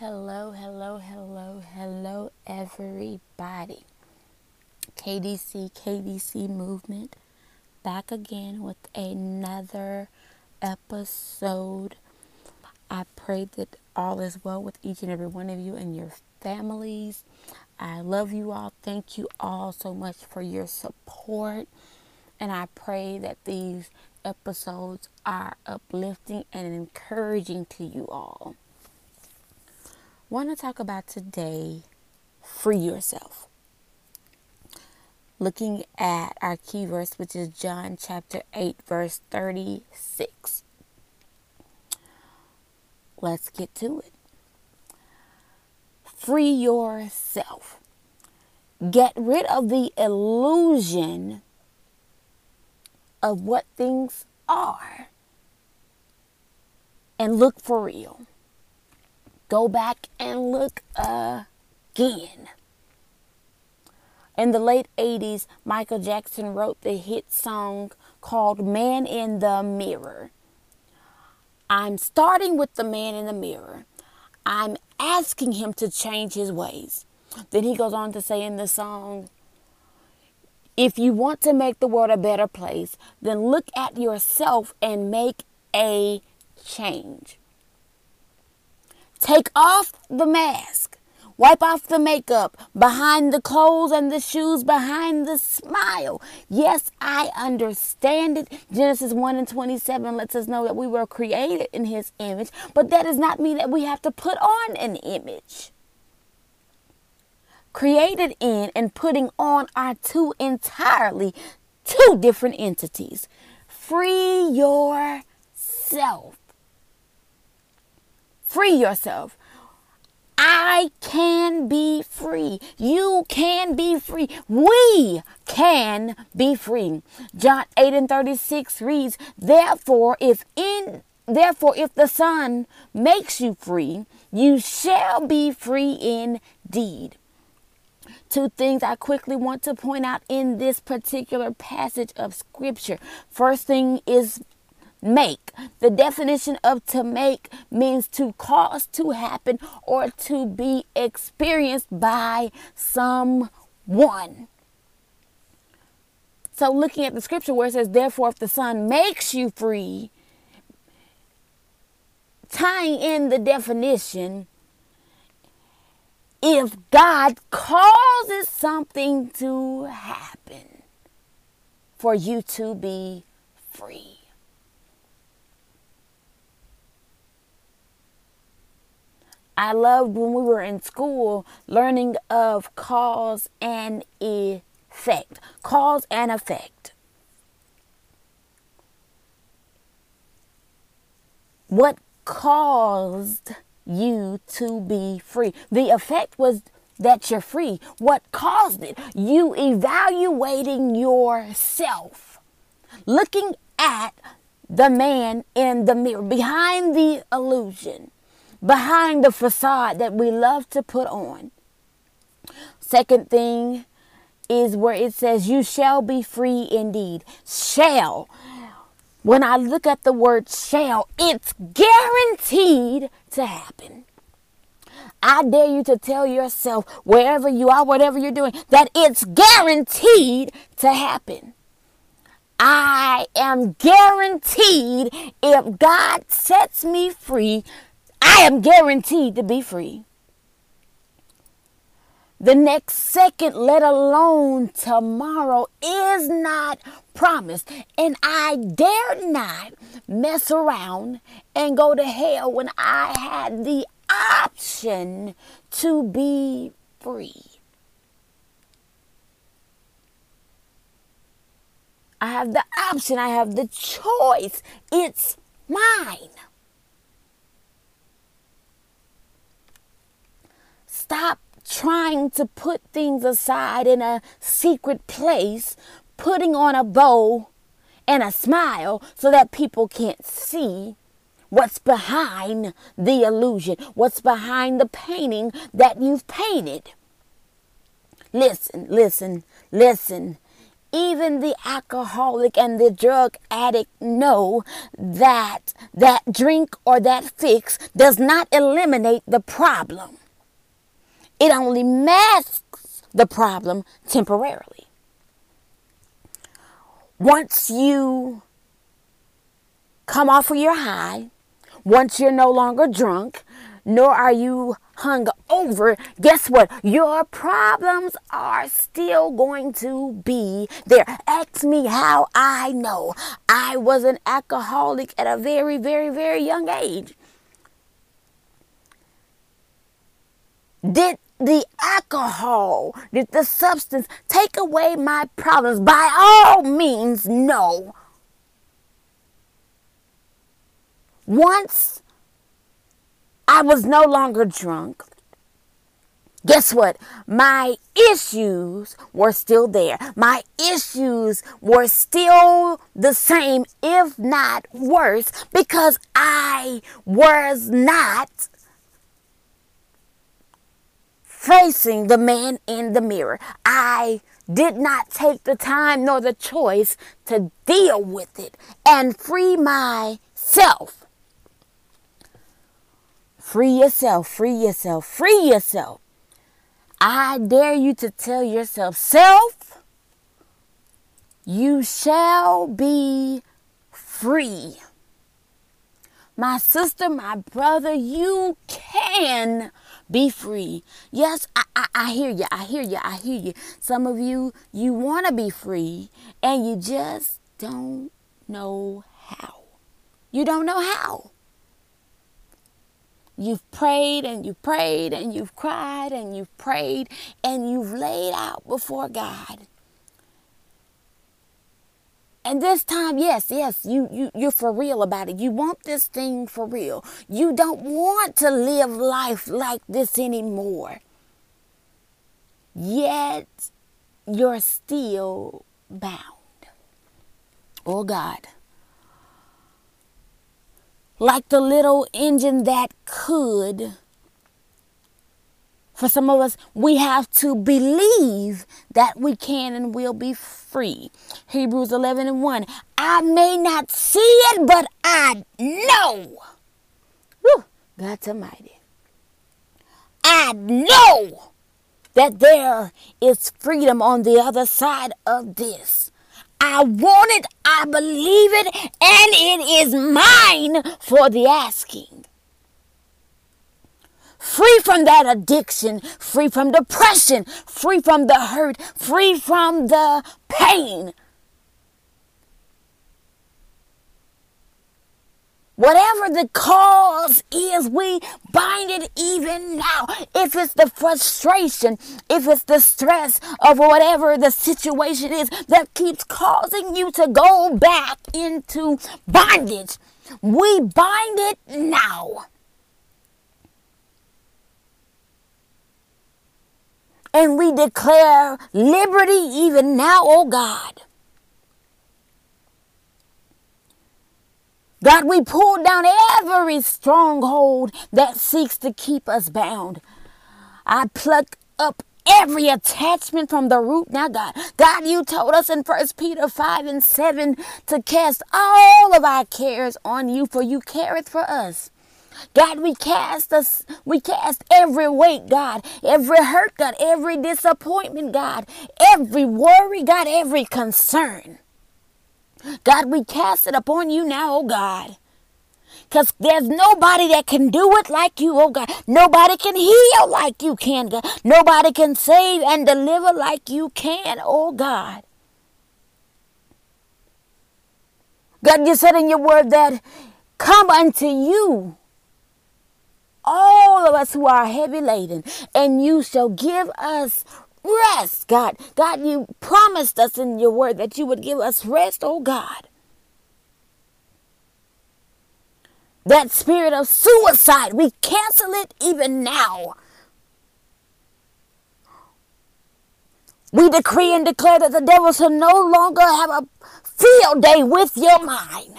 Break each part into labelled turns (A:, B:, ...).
A: Hello, hello, hello, hello, everybody. KDC, KDC movement, back again with another episode. I pray that all is well with each and every one of you and your families. I love you all. Thank you all so much for your support. And I pray that these episodes are uplifting and encouraging to you all. Want to talk about today free yourself. Looking at our key verse, which is John chapter 8, verse 36. Let's get to it. Free yourself. Get rid of the illusion of what things are and look for real. Go back and look again. In the late 80s, Michael Jackson wrote the hit song called Man in the Mirror. I'm starting with the man in the mirror. I'm asking him to change his ways. Then he goes on to say in the song, if you want to make the world a better place, then look at yourself and make a change. Take off the mask. Wipe off the makeup behind the clothes and the shoes, behind the smile. Yes, I understand it. Genesis 1 and 27 lets us know that we were created in His image, but that does not mean that we have to put on an image created in and putting on are two entirely two different entities. Free yourself. Free yourself. I can be free. You can be free. We can be free. John 8 and 36 reads, Therefore, if in therefore if the Son makes you free, you shall be free indeed. Two things I quickly want to point out in this particular passage of scripture. First thing is make. The definition of to make means to cause to happen or to be experienced by someone. So, looking at the scripture where it says, Therefore, if the Son makes you free, tying in the definition, if God causes something to happen for you to be free. I loved when we were in school learning of cause and effect. Cause and effect. What caused you to be free. The effect was that you're free. What caused it? You evaluating yourself, looking at the man in the mirror, behind the illusion, behind the facade that we love to put on. Second thing is where it says, You shall be free indeed. Shall when I look at the word shall, it's guaranteed to happen. I dare you to tell yourself, wherever you are, whatever you're doing, that it's guaranteed to happen. I am guaranteed if God sets me free, I am guaranteed to be free. The next second, let alone tomorrow, is not promised. And I dare not mess around and go to hell when I had the option to be free. I have the option, I have the choice. It's mine. Stop trying to put things aside in a secret place, putting on a bow and a smile so that people can't see what's behind the illusion, what's behind the painting that you've painted. Listen, listen, listen. Even the alcoholic and the drug addict know that that drink or that fix does not eliminate the problem. It only masks the problem temporarily. Once you come off of your high, once you're no longer drunk, nor are you hung over, guess what? Your problems are still going to be there. Ask me how I know. I was an alcoholic at a very, very, very young age. Did the alcohol, did the substance take away my problems? By all means, no. Once I was no longer drunk, guess what? My issues were still there. My issues were still the same, if not worse, because I was not facing the man in the mirror. I did not take the time nor the choice to deal with it and free myself. Free yourself, free yourself, free yourself. I dare you to tell yourself, self, you shall be free. My sister, my brother, you can be free. Yes, I, I, I hear you. I hear you. I hear you. Some of you, you want to be free and you just don't know how. You don't know how. You've prayed and you've prayed and you've cried and you've prayed and you've laid out before God. And this time, yes, yes, you, you, you're for real about it. You want this thing for real. You don't want to live life like this anymore. Yet, you're still bound. Oh, God. Like the little engine that could for some of us, we have to believe that we can and will be free. Hebrews 11 and 1. I may not see it, but I know. Whew, God's almighty. I know that there is freedom on the other side of this. I want it, I believe it, and it is mine for the asking free from that addiction, free from depression, free from the hurt, free from the pain. Whatever the cause is, we bind it even now. If it's the frustration, if it's the stress of whatever the situation is that keeps causing you to go back into bondage, we bind it now. And we declare liberty even now, oh God. God, we pull down every stronghold that seeks to keep us bound. I pluck up every attachment from the root now, God. God, you told us in First Peter 5 and 7 to cast all of our cares on you, for you careth for us. God, we cast us, we cast every weight, God, every hurt, God, every disappointment, God, every worry, God, every concern. God, we cast it upon you now, oh God. Because there's nobody that can do it like you, oh God. Nobody can heal like you can, God. Nobody can save and deliver like you can, oh God. God, you said in your word that come unto you, all of us who are heavy laden, and you shall give us rest, God. God, you promised us in your word that you would give us rest, oh God. That spirit of suicide, we cancel it even now. We decree and declare that the devil shall no longer have a field day with your mind.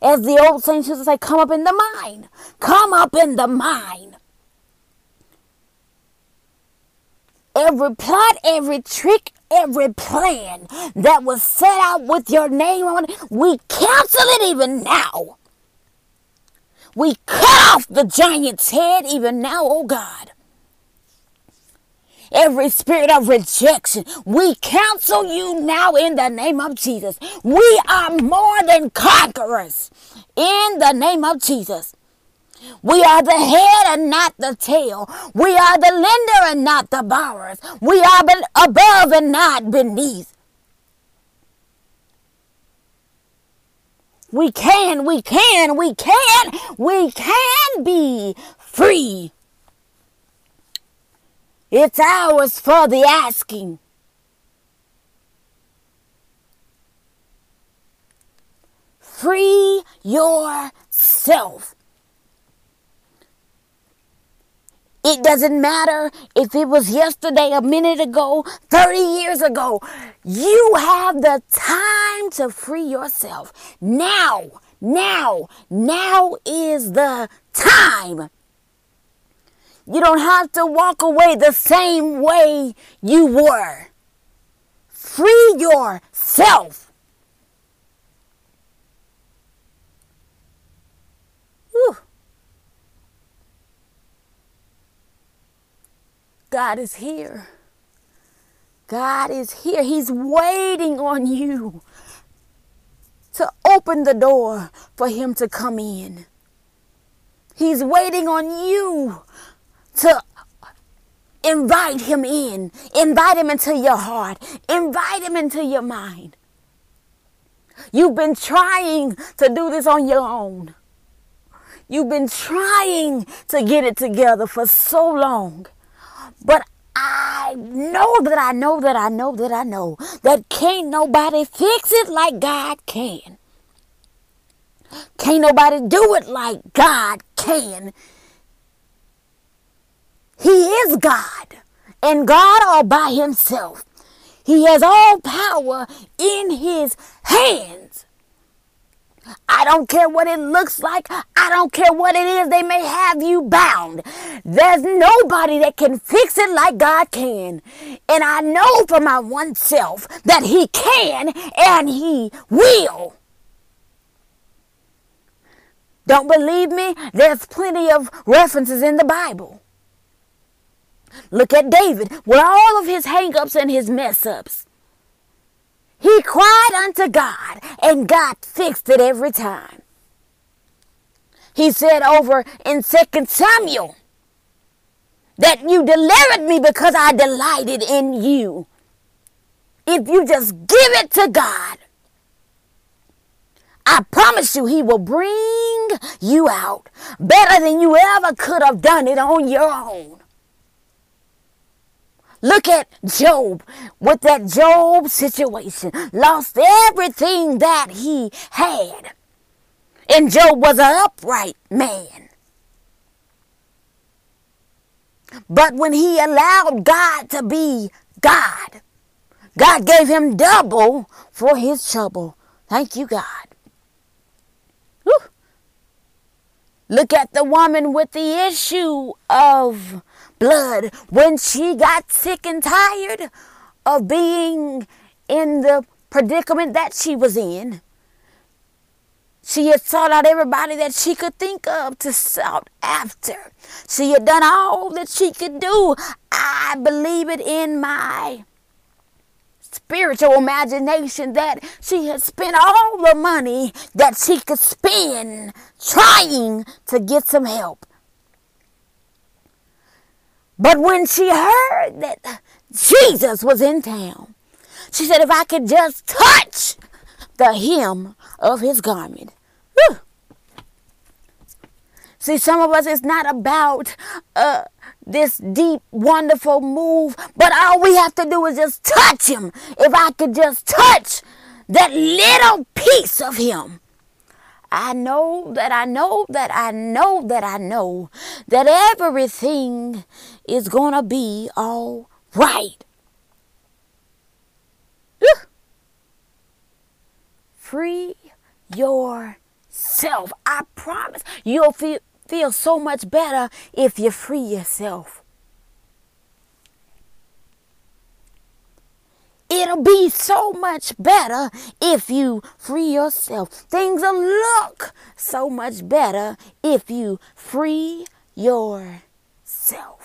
A: As the old saints used to say, come up in the mine. Come up in the mine. Every plot, every trick, every plan that was set out with your name on it, we cancel it even now. We cut off the giant's head even now, oh God every spirit of rejection. We counsel you now in the name of Jesus. We are more than conquerors in the name of Jesus. We are the head and not the tail. We are the lender and not the borrowers. We are above and not beneath. We can, we can, we can, we can be free. It's ours for the asking. Free yourself. It doesn't matter if it was yesterday, a minute ago, 30 years ago. You have the time to free yourself. Now, now, now is the time. You don't have to walk away the same way you were. Free yourself. Whew. God is here. God is here. He's waiting on you to open the door for Him to come in. He's waiting on you to invite him in, invite him into your heart, invite him into your mind. You've been trying to do this on your own. You've been trying to get it together for so long. But I know that I know that I know that I know that can't nobody fix it like God can. Can't nobody do it like God can. He is God and God all by himself. He has all power in his hands. I don't care what it looks like. I don't care what it is. They may have you bound. There's nobody that can fix it like God can. And I know for my one self that He can and He will. Don't believe me? There's plenty of references in the Bible. Look at David with all of his hangups and his mess ups. He cried unto God, and God fixed it every time. He said over in 2 Samuel that you delivered me because I delighted in you. If you just give it to God, I promise you, He will bring you out better than you ever could have done it on your own. Look at Job with that Job situation. Lost everything that he had. And Job was an upright man. But when he allowed God to be God, God gave him double for his trouble. Thank you, God. Whew. Look at the woman with the issue of blood when she got sick and tired of being in the predicament that she was in. She had sought out everybody that she could think of to sought after. She had done all that she could do. I believe it in my spiritual imagination that she had spent all the money that she could spend trying to get some help. But when she heard that Jesus was in town, she said, if I could just touch the hem of his garment. Whew. See, some of us, it's not about uh, this deep, wonderful move, but all we have to do is just touch him. If I could just touch that little piece of him. I know that I know that I know that I know that everything is going to be all right. Free yourself. I promise you'll feel, feel so much better if you free yourself. It'll be so much better if you free yourself. Things will look so much better if you free yourself.